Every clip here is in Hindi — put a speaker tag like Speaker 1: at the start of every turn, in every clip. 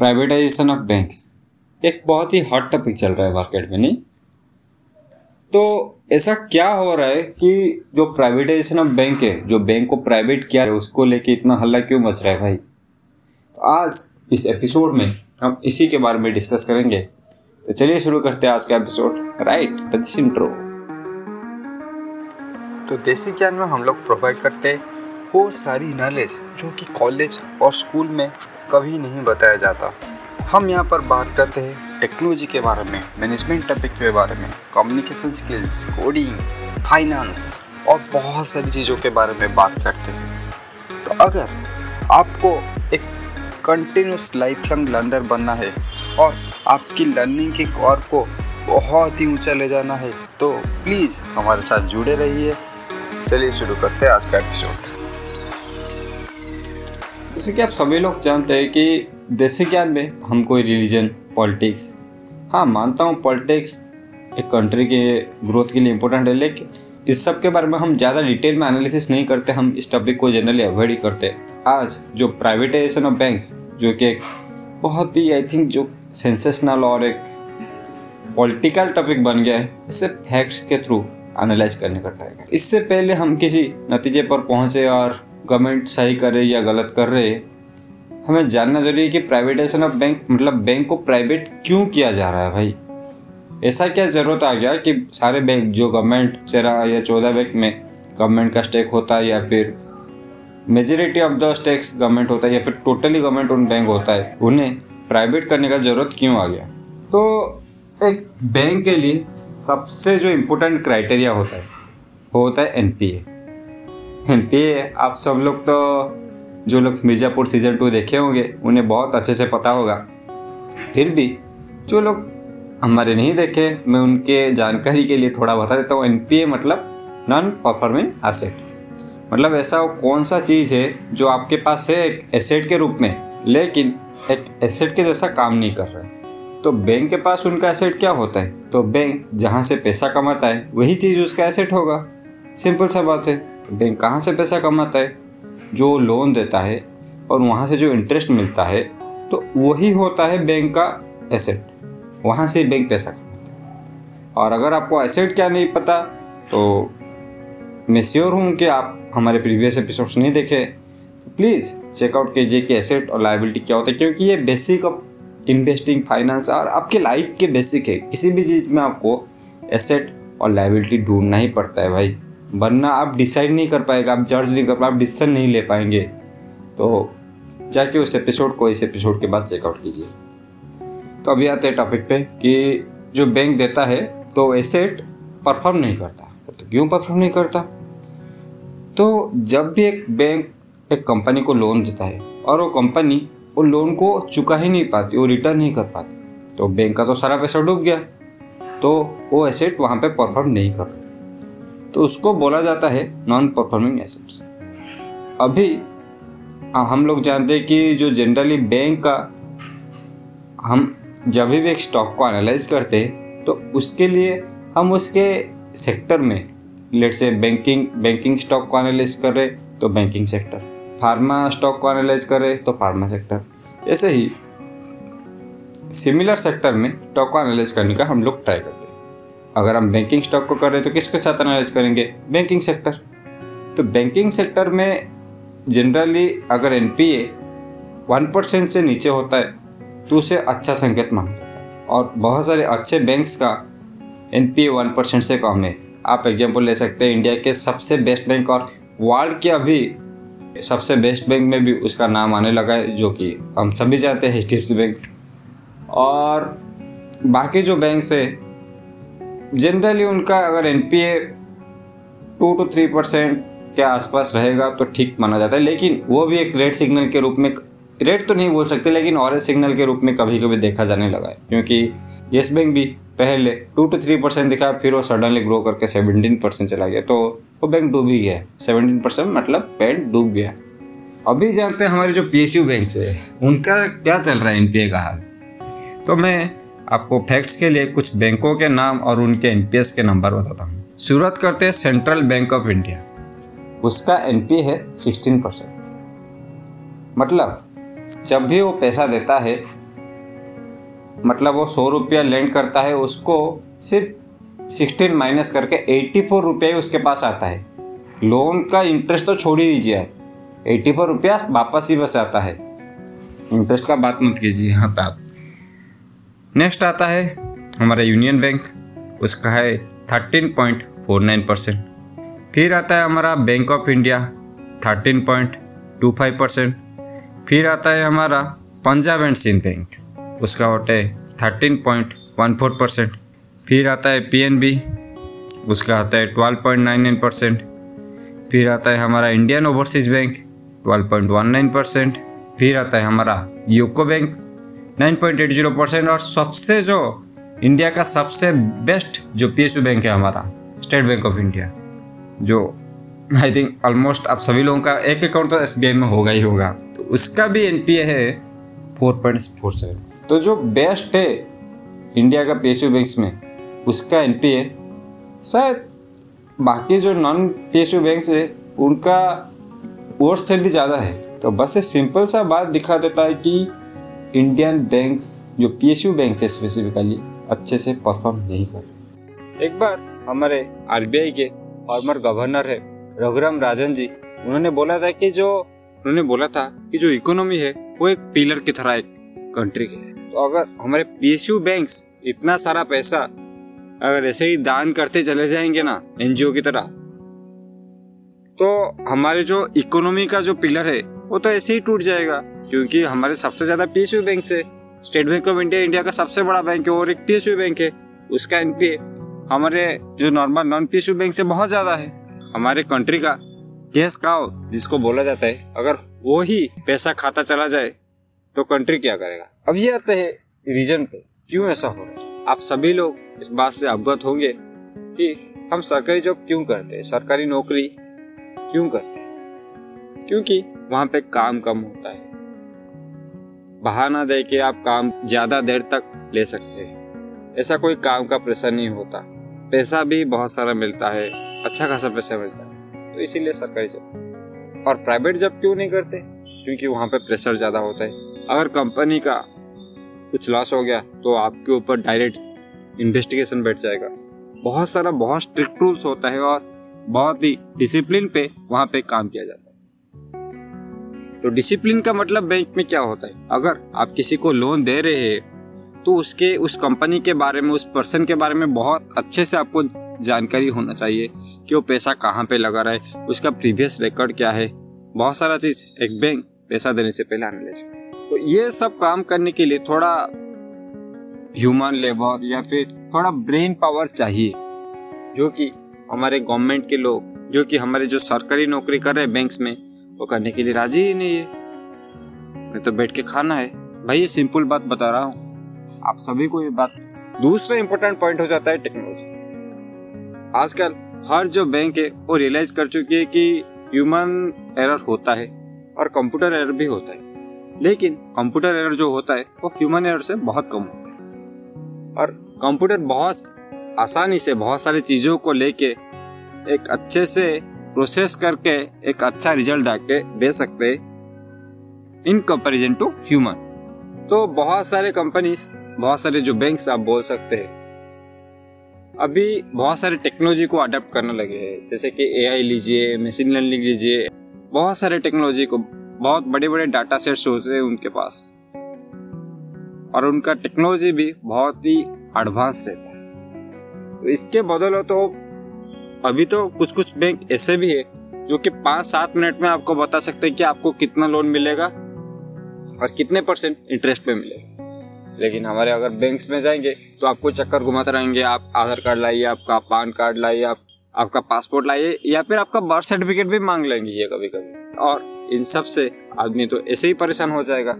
Speaker 1: प्राइवेटाइजेशन ऑफ़ बैंक्स एक बहुत ही हॉट टॉपिक चल रहा है मार्केट में, नहीं? तो ऐसा क्या हो रहा है कि जो प्राइवेटाइजेशन ऑफ़ बैंक है, जो बैंक को प्राइवेट किया है, उसको लेके इतना हल्ला क्यों मच रहा है भाई? तो आज इस एपिसोड में हम इसी के बारे में डिस्कस करेंगे। तो चलिए शुरू करते हैं आज का एपिसोड राइट दिस इंट्रो
Speaker 2: तो देसी ज्ञान में हम लोग प्रोवाइड करते हैं। वो सारी नॉलेज जो कि कॉलेज और स्कूल में कभी नहीं बताया जाता। हम यहाँ पर बात करते हैं टेक्नोलॉजी के बारे में मैनेजमेंट टॉपिक के बारे में कम्युनिकेशन स्किल्स कोडिंग फाइनेंस और बहुत सारी चीज़ों के बारे में बात करते हैं। तो अगर आपको एक कंटिन्यूस लाइफ लॉन्ग लर्नर बनना है और आपकी लर्निंग के कौर को बहुत ही ऊँचा ले जाना है तो प्लीज़ हमारे साथ जुड़े रहिए। चलिए शुरू करते हैं आज का एपिसोड
Speaker 1: जैसे कि आप सभी लोग जानते हैं कि देसी ज्ञान में हम कोई रिलीजन पॉलिटिक्स हाँ मानता हूँ पॉलिटिक्स एक कंट्री के ग्रोथ के लिए इम्पोर्टेंट है, लेकिन इस सब के बारे में हम ज़्यादा डिटेल में एनालिसिस नहीं करते, हम इस टॉपिक को जनरली अवॉइड ही करते। आज जो प्राइवेटाइजेशन ऑफ़ बैंक्स जो कि एक बहुत ही आई थिंक जो सेंसेशनल और एक पॉलिटिकल टॉपिक बन गया है, इसे फैक्ट्स के थ्रू एनालाइज करने का ट्राई इससे पहले हम किसी नतीजे पर पहुँचे और गवर्नमेंट सही करे या गलत कर रहे, हमें जानना ज़रूरी है कि प्राइवेटाइजेशन ऑफ़ बैंक मतलब बैंक को प्राइवेट क्यों किया जा रहा है भाई? ऐसा क्या ज़रूरत आ गया कि सारे बैंक जो गवर्नमेंट तेरह या चौदह बैंक में गवर्नमेंट का स्टेक होता है या फिर majority of the stakes government होता है या फिर टोटली गवर्नमेंट उन बैंक होता है, उन्हें प्राइवेट करने का ज़रूरत क्यों आ गया? तो एक बैंक के लिए सबसे जो इम्पोर्टेंट क्राइटेरिया होता है, वो होता है एनपीए पी आप सब लोग तो जो लोग मिर्ज़ापुर सीज़न टू देखे होंगे, उन्हें बहुत अच्छे से पता होगा। फिर भी, जो लोग हमारे नहीं देखे, मैं उनके जानकारी के लिए थोड़ा बता देता हूँ। NPA मतलब नॉन परफॉर्मिंग एसेट मतलब ऐसा कौन सा चीज़ है, जो आपके पास है एक एसेट के रूप में, लेकिन एक एसेट के जैसा काम नहीं कर रहा है। तो बैंक के पास उनका एसेट क्या होता है? तो बैंक जहाँ से पैसा कमाता है, वही चीज़ उसका एसेट होगा। सिंपल सा बात है। बैंक कहाँ से पैसा कमाता है? जो लोन देता है और वहाँ से जो इंटरेस्ट मिलता है तो वही होता है बैंक का एसेट वहाँ से बैंक पैसा कमाता है। और अगर आपको एसेट क्या नहीं पता तो मैं श्योर हूँ कि आप हमारे प्रीवियस एपिसोड्स नहीं देखे तो प्लीज़ चेकआउट कीजिए कि एसेट और लाइबिलिटी क्या होता है, क्योंकि ये बेसिक ऑफ़ इन्वेस्टिंग फाइनेंस और आपके लाइफ के बेसिक है। किसी भी चीज़ में आपको एसेट और लाइबिलिटी ढूंढना ही पड़ता है भाई। वरना आप डिसाइड नहीं कर पाएगा, आप जज नहीं कर पाए आप डिसीज़न नहीं ले पाएँगे। तो जाके उस एपिसोड को, इस एपिसोड के बाद चेकआउट कीजिए। तो अभी आते हैं टॉपिक पे कि जो बैंक देता है तो एसेट परफॉर्म नहीं करता। तो क्यों परफॉर्म नहीं करता? तो जब भी एक बैंक एक कंपनी को लोन देता है, और वो कंपनी वो लोन को चुका ही नहीं पाती, वो रिटर्न नहीं कर पाती तो बैंक का तो सारा पैसा डूब गया। तो वो एसेट वहाँ पे परफॉर्म नहीं कर तो उसको बोला जाता है नॉन परफॉर्मिंग एसेट्स अभी हम लोग जानते हैं कि जो जनरली बैंक का हम जब भी एक स्टॉक को एनालाइज करते हैं तो उसके लिए हम उसके सेक्टर में let say banking banking stock को एनालाइज कर रहे तो बैंकिंग सेक्टर फार्मा स्टॉक को एनालाइज कर रहे तो फार्मा सेक्टर ऐसे ही सिमिलर सेक्टर में स्टॉक को एनालाइज करने का हम लोग ट्राई करते हैं। अगर हम बैंकिंग स्टॉक को कर रहे हैं तो किसके साथ एनालाइज करेंगे? बैंकिंग सेक्टर तो बैंकिंग सेक्टर में जनरली अगर N P A one percent से नीचे होता है तो उसे अच्छा संकेत माना जाता है। और बहुत सारे अच्छे बैंक्स का N P A one percent से कम है आप एग्ज़ाम्पल ले सकते हैं इंडिया के सबसे बेस्ट बैंक और वर्ल्ड के अभी सबसे बेस्ट बैंक में भी उसका नाम आने लगा है, जो कि हम सभी जानते हैं H D F C bank और बाकी जो बैंक्स है जनरली उनका अगर N P A two two three percent के आसपास रहेगा तो ठीक माना जाता है। लेकिन वो भी एक रेड सिग्नल के रूप में रेड तो नहीं बोल सकते, लेकिन ऑरेंज सिग्नल के रूप में कभी कभी देखा जाने लगा है। क्योंकि येस बैंक भी पहले टू टू थ्री परसेंट दिखा, फिर वो सडनली ग्रो करके सेवनटीन परसेंट चला गया। तो वो बैंक डूब ही गया। सेवनटीन परसेंट मतलब बैंक डूब गया। अभी जानते हैं हमारे जो पी एस यू बैंक है, उनका क्या चल रहा है एन पी ए का हाल? तो मैं आपको फैक्ट्स के लिए कुछ बैंकों के नाम और उनके एनपीएस के नंबर बताता हूँ। शुरुआत करते हैं सेंट्रल बैंक ऑफ़ इंडिया उसका एनपी है सिक्सटीन परसेंट मतलब जब भी वो पैसा देता है मतलब वो सौ रुपया लैंड करता है, उसको सिर्फ़ सिक्सटीन माइनस करके एट्टी फोर रुपया ही उसके पास आता है। लोन का इंटरेस्ट तो छोड़ ही दीजिए आप। एट्टी फोर रुपया वापस ही बस आता है। इंटरेस्ट का बात मत कीजिए यहाँ पे आप नेक्स्ट आता है हमारा यूनियन बैंक, उसका है thirteen point four nine percent फिर आता है हमारा Bank of India thirteen point two five percent फिर आता है हमारा पंजाब एंड सिंध बैंक, उसका होता है thirteen point one four percent फिर आता है पी एन बी उसका आता है twelve point nine nine percent फिर आता है हमारा Indian Overseas Bank twelve point one nine percent फिर आता है हमारा UCO Bank nine point eight zero percent और सबसे जो इंडिया का सबसे बेस्ट जो पीएसयू बैंक है हमारा, स्टेट बैंक ऑफ़ इंडिया, जो आई थिंक ऑलमोस्ट आप सभी लोगों का एक अकाउंट तो एसबीआई में होगा ही होगा। तो उसका भी एनपीए है फोर पॉइंट फोर सेवन तो जो बेस्ट है इंडिया का पीएसयू बैंक्स में, उसका एन पी शायद बाकी जो नॉन पी बैंक्स है, उनका वर्ष से भी ज़्यादा है। तो बस ये सिंपल सा बात दिखा देता है कि इंडियन बैंक्स जो पी बैंक है स्पेसिफिकली अच्छे से परफॉर्म नहीं कर एक बार हमारे आरबीआई के फॉर्मर गवर्नर है, रघुराम राजन जी, उन्होंने बोला था कि जो, उन्होंने बोला था कि जो इकोनॉमी है, वो एक पिलर की तरह एक कंट्री की है। तो अगर हमारे पीएसयू बैंक्स इतना सारा पैसा अगर ऐसे ही दान करते चले जाएँगे ना एनजीओ की तरह तो हमारे जो इकोनॉमी का जो पिलर है, वो तो ऐसे ही टूट जाएगा। क्योंकि हमारे सबसे ज़्यादा पीएसयू बैंक से State Bank of India India का सबसे बड़ा बैंक है और एक पीएसयू बैंक है। उसका एनपीए हमारे जो नॉर्मल नॉन पीएसयू बैंक से बहुत ज़्यादा है। हमारे कंट्री का कैश काव जिसको बोला जाता है, अगर वो ही पैसा खाता चला जाए तो कंट्री क्या करेगा? अब ये आते हैं रीजन पे। क्यों ऐसा हो रहा है? आप सभी लोग इस बात से अवगत होंगे कि हम सरकारी जॉब क्यों करते हैं? सरकारी नौकरी क्यों करते हैं? क्योंकि वहाँ पे काम कम होता है। बहाना दे के आप काम ज़्यादा देर तक ले सकते हैं। ऐसा कोई काम का प्रेशर नहीं होता। पैसा भी बहुत सारा मिलता है अच्छा खासा पैसा मिलता है। तो इसीलिए सरकारी जॉब। और प्राइवेट जॉब क्यों नहीं करते? क्योंकि वहाँ पे प्रेशर ज़्यादा होता है। अगर कंपनी का कुछ लॉस हो गया तो आपके ऊपर डायरेक्ट इन्वेस्टिगेशन बैठ जाएगा। बहुत सारा बहुत स्ट्रिक्ट रूल्स होता है और बहुत ही डिसिप्लिन पे वहाँ पे काम किया जाता है। तो डिसिप्लिन का मतलब बैंक में क्या होता है? अगर आप किसी को लोन दे रहे हैं तो उसके, उस कंपनी के बारे में, उस पर्सन के बारे में बहुत अच्छे से आपको जानकारी होना चाहिए कि वो पैसा कहाँ पे लगा रहा है, उसका प्रीवियस रिकॉर्ड क्या है। बहुत सारा चीज़ एक बैंक पैसा देने से पहले एनालाइज तो ये सब काम करने के लिए थोड़ा ह्यूमन लेबर या फिर थोड़ा ब्रेन पावर चाहिए, जो कि हमारे गवर्नमेंट के लोग, जो कि हमारे जो सरकारी नौकरी कर रहे हैं बैंक्स में वो करने के लिए राज़ी ही नहीं है। मैं तो बैठ के खाना है। भाई, ये सिंपल बात बता रहा हूँ। आप सभी को ये बात दूसरा इंपॉर्टेंट पॉइंट हो जाता है टेक्नोलॉजी आजकल हर जो बैंक है, वो रियलाइज़ कर चुकी है कि ह्यूमन एरर होता है और कंप्यूटर एरर भी होता है। लेकिन कंप्यूटर एरर जो होता है, वो ह्यूमन एरर से बहुत कम होता है। और कंप्यूटर बहुत आसानी से, बहुत सारी चीज़ों को लेके एक अच्छे से प्रोसेस करके एक अच्छा रिज़ल्ट आके दे सकते इन कंपैरिजन टू ह्यूमन तो बहुत सारे कंपनीज़ बहुत सारे जो बैंक्स आप बोल सकते हैं, अभी बहुत सारे टेक्नोलॉजी को अडेप्ट करने लगे हैं। जैसे कि एआई लीजिए मशीन लर्निंग लीजिए, बहुत सारे टेक्नोलॉजी को, बहुत बड़े बड़े डाटा सेट्स होते हैं उनके पास। और उनका टेक्नोलॉजी भी बहुत ही एडवांस रहता है। तो इसके बदलो तो अभी तो कुछ कुछ बैंक ऐसे भी है, जो कि पाँच सात मिनट में आपको बता सकते हैं कि आपको कितना लोन मिलेगा और कितने परसेंट इंटरेस्ट पे मिलेगा। लेकिन हमारे अगर बैंक्स में जाएँगे तो आपको चक्कर घुमाते रहेंगे। आप आधार कार्ड लाइए, आपका पान कार्ड लाइए, आप, आपका पासपोर्ट लाइए, या फिर आपका बर्थ सर्टिफिकेट भी मांग लेंगे ये कभी कभी और इन सबसे आदमी तो ऐसे ही परेशान हो जाएगा।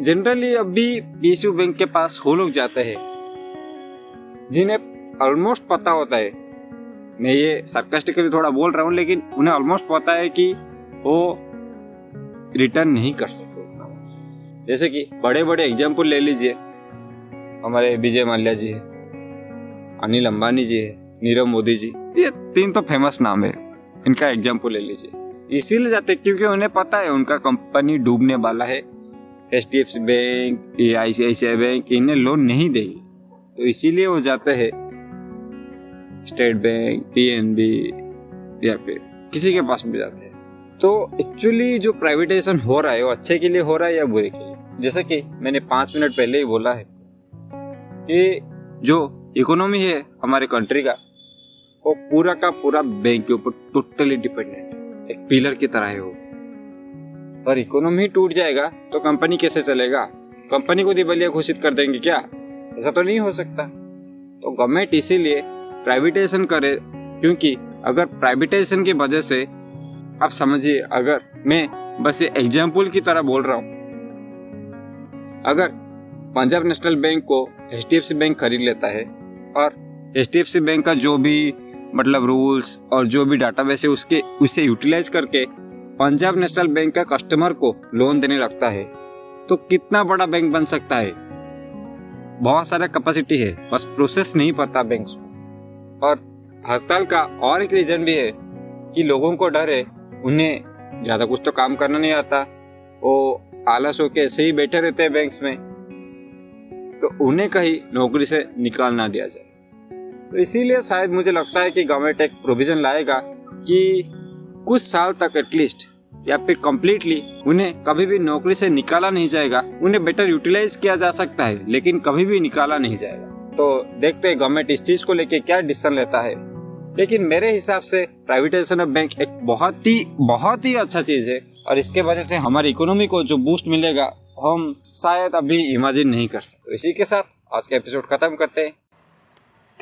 Speaker 1: जनरली अभी पीएसयू बैंक के पास वो लोग जाते हैं, जिन्हें ऑलमोस्ट पता होता है मैं ये सरकास्टिकली थोड़ा बोल रहा हूँ, लेकिन उन्हें ऑलमोस्ट पता है कि वो रिटर्न नहीं कर सकते जैसे कि बड़े बड़े एग्ज़ाम्पल ले लीजिए। हमारे विजय माल्या जी है अनिल अंबानी जी है नीरव मोदी जी, ये तीन तो फ़ेमस नाम है। इनका एग्ज़ाम्पल ले लीजिए। इसीलिए जाते क्योंकि उन्हें पता है, उनका कंपनी डूबने वाला है। H D F C bank I C I C I bank इन्हें लोन नहीं देगी। तो इसीलिए वो जाते हैं State Bank P N B या फिर किसी के पास भी जाते हैं। तो एक्चुअली जो प्राइवेटाइजेशन हो रहा है, वो अच्छे के लिए हो रहा है या बुरे के लिए? जैसे कि मैंने पाँच मिनट पहले ही बोला है कि जो इकोनॉमी है हमारे कंट्री का, वो पूरा का पूरा बैंक के ऊपर टोटली डिपेंडेंट है। एक पिलर की तरह है वो। और इकोनॉमी टूट जाएगा तो कंपनी कैसे चलेगा? कंपनी को दिवालिया घोषित कर देंगे क्या? ऐसा तो नहीं हो सकता। तो गवर्नमेंट इसीलिए प्राइवेटाइजेशन करे, क्योंकि अगर प्राइवेटाइजेशन की वजह से, आप समझिए, अगर मैं बस ये एग्ज़ाम्पल की तरह बोल रहा हूँ। अगर पंजाब नेशनल बैंक को H D F C bank खरीद लेता है, और H D F C bank का जो भी मतलब रूल्स और जो भी डाटाबेस है, उसके, उसे यूटिलाइज करके पंजाब नेशनल बैंक का कस्टमर को लोन देने लगता है तो कितना बड़ा बैंक बन सकता है? बहुत सारा कैपेसिटी है, बस प्रोसेस नहीं पता बैंक को। और हड़ताल का और एक रीजन भी है कि लोगों को डर है। उन्हें ज़्यादा कुछ तो काम करना नहीं आता। वो आलस होके ऐसे ही बैठे रहते हैं बैंक्स में। तो उन्हें कहीं नौकरी से निकाल ना दिया जाए। तो इसीलिए शायद मुझे लगता है कि गवर्नमेंट एक प्रोविज़न लाएगा कि कुछ साल तक एटलीस्ट या फिर कम्प्लीटली उन्हें कभी भी नौकरी से निकाला नहीं जाएगा। उन्हें बेटर यूटिलाइज किया जा सकता है, लेकिन कभी भी निकाला नहीं जाएगा। तो देखते हैं गवर्नमेंट इस चीज़ को लेके क्या डिसीज़न लेता है। लेकिन मेरे हिसाब से प्राइवेटाइजेशन ऑफ़ बैंक एक बहुत ही बहुत ही अच्छा चीज़ है और इसके वजह से हमारी इकोनॉमी को जो बूस्ट मिलेगा, हम शायद अभी इमेजिन नहीं कर सकते। तो इसी के साथ आज का एपिसोड खत्म करते हैं।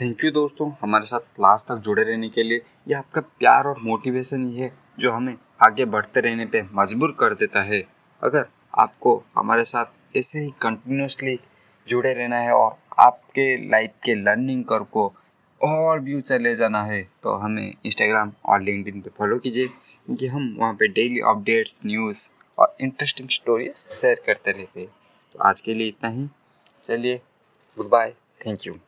Speaker 2: थैंक यू दोस्तों, हमारे साथ लास्ट तक जुड़े रहने के लिए। यह आपका प्यार और मोटिवेशन ही है, जो हमें आगे बढ़ते रहने पे मजबूर कर देता है। अगर आपको हमारे साथ ऐसे ही कंटिन्यूसली जुड़े रहना है और आपके लाइफ के लर्निंग कर को और भी ऊँचा ले जाना है तो हमें इंस्टाग्राम और लिंकडिन पर फॉलो कीजिए, क्योंकि हम वहाँ पे डेली अपडेट्स न्यूज़ और इंटरेस्टिंग स्टोरीज शेयर करते रहते हैं। तो आज के लिए इतना ही। चलिए गुड बाय थैंक यू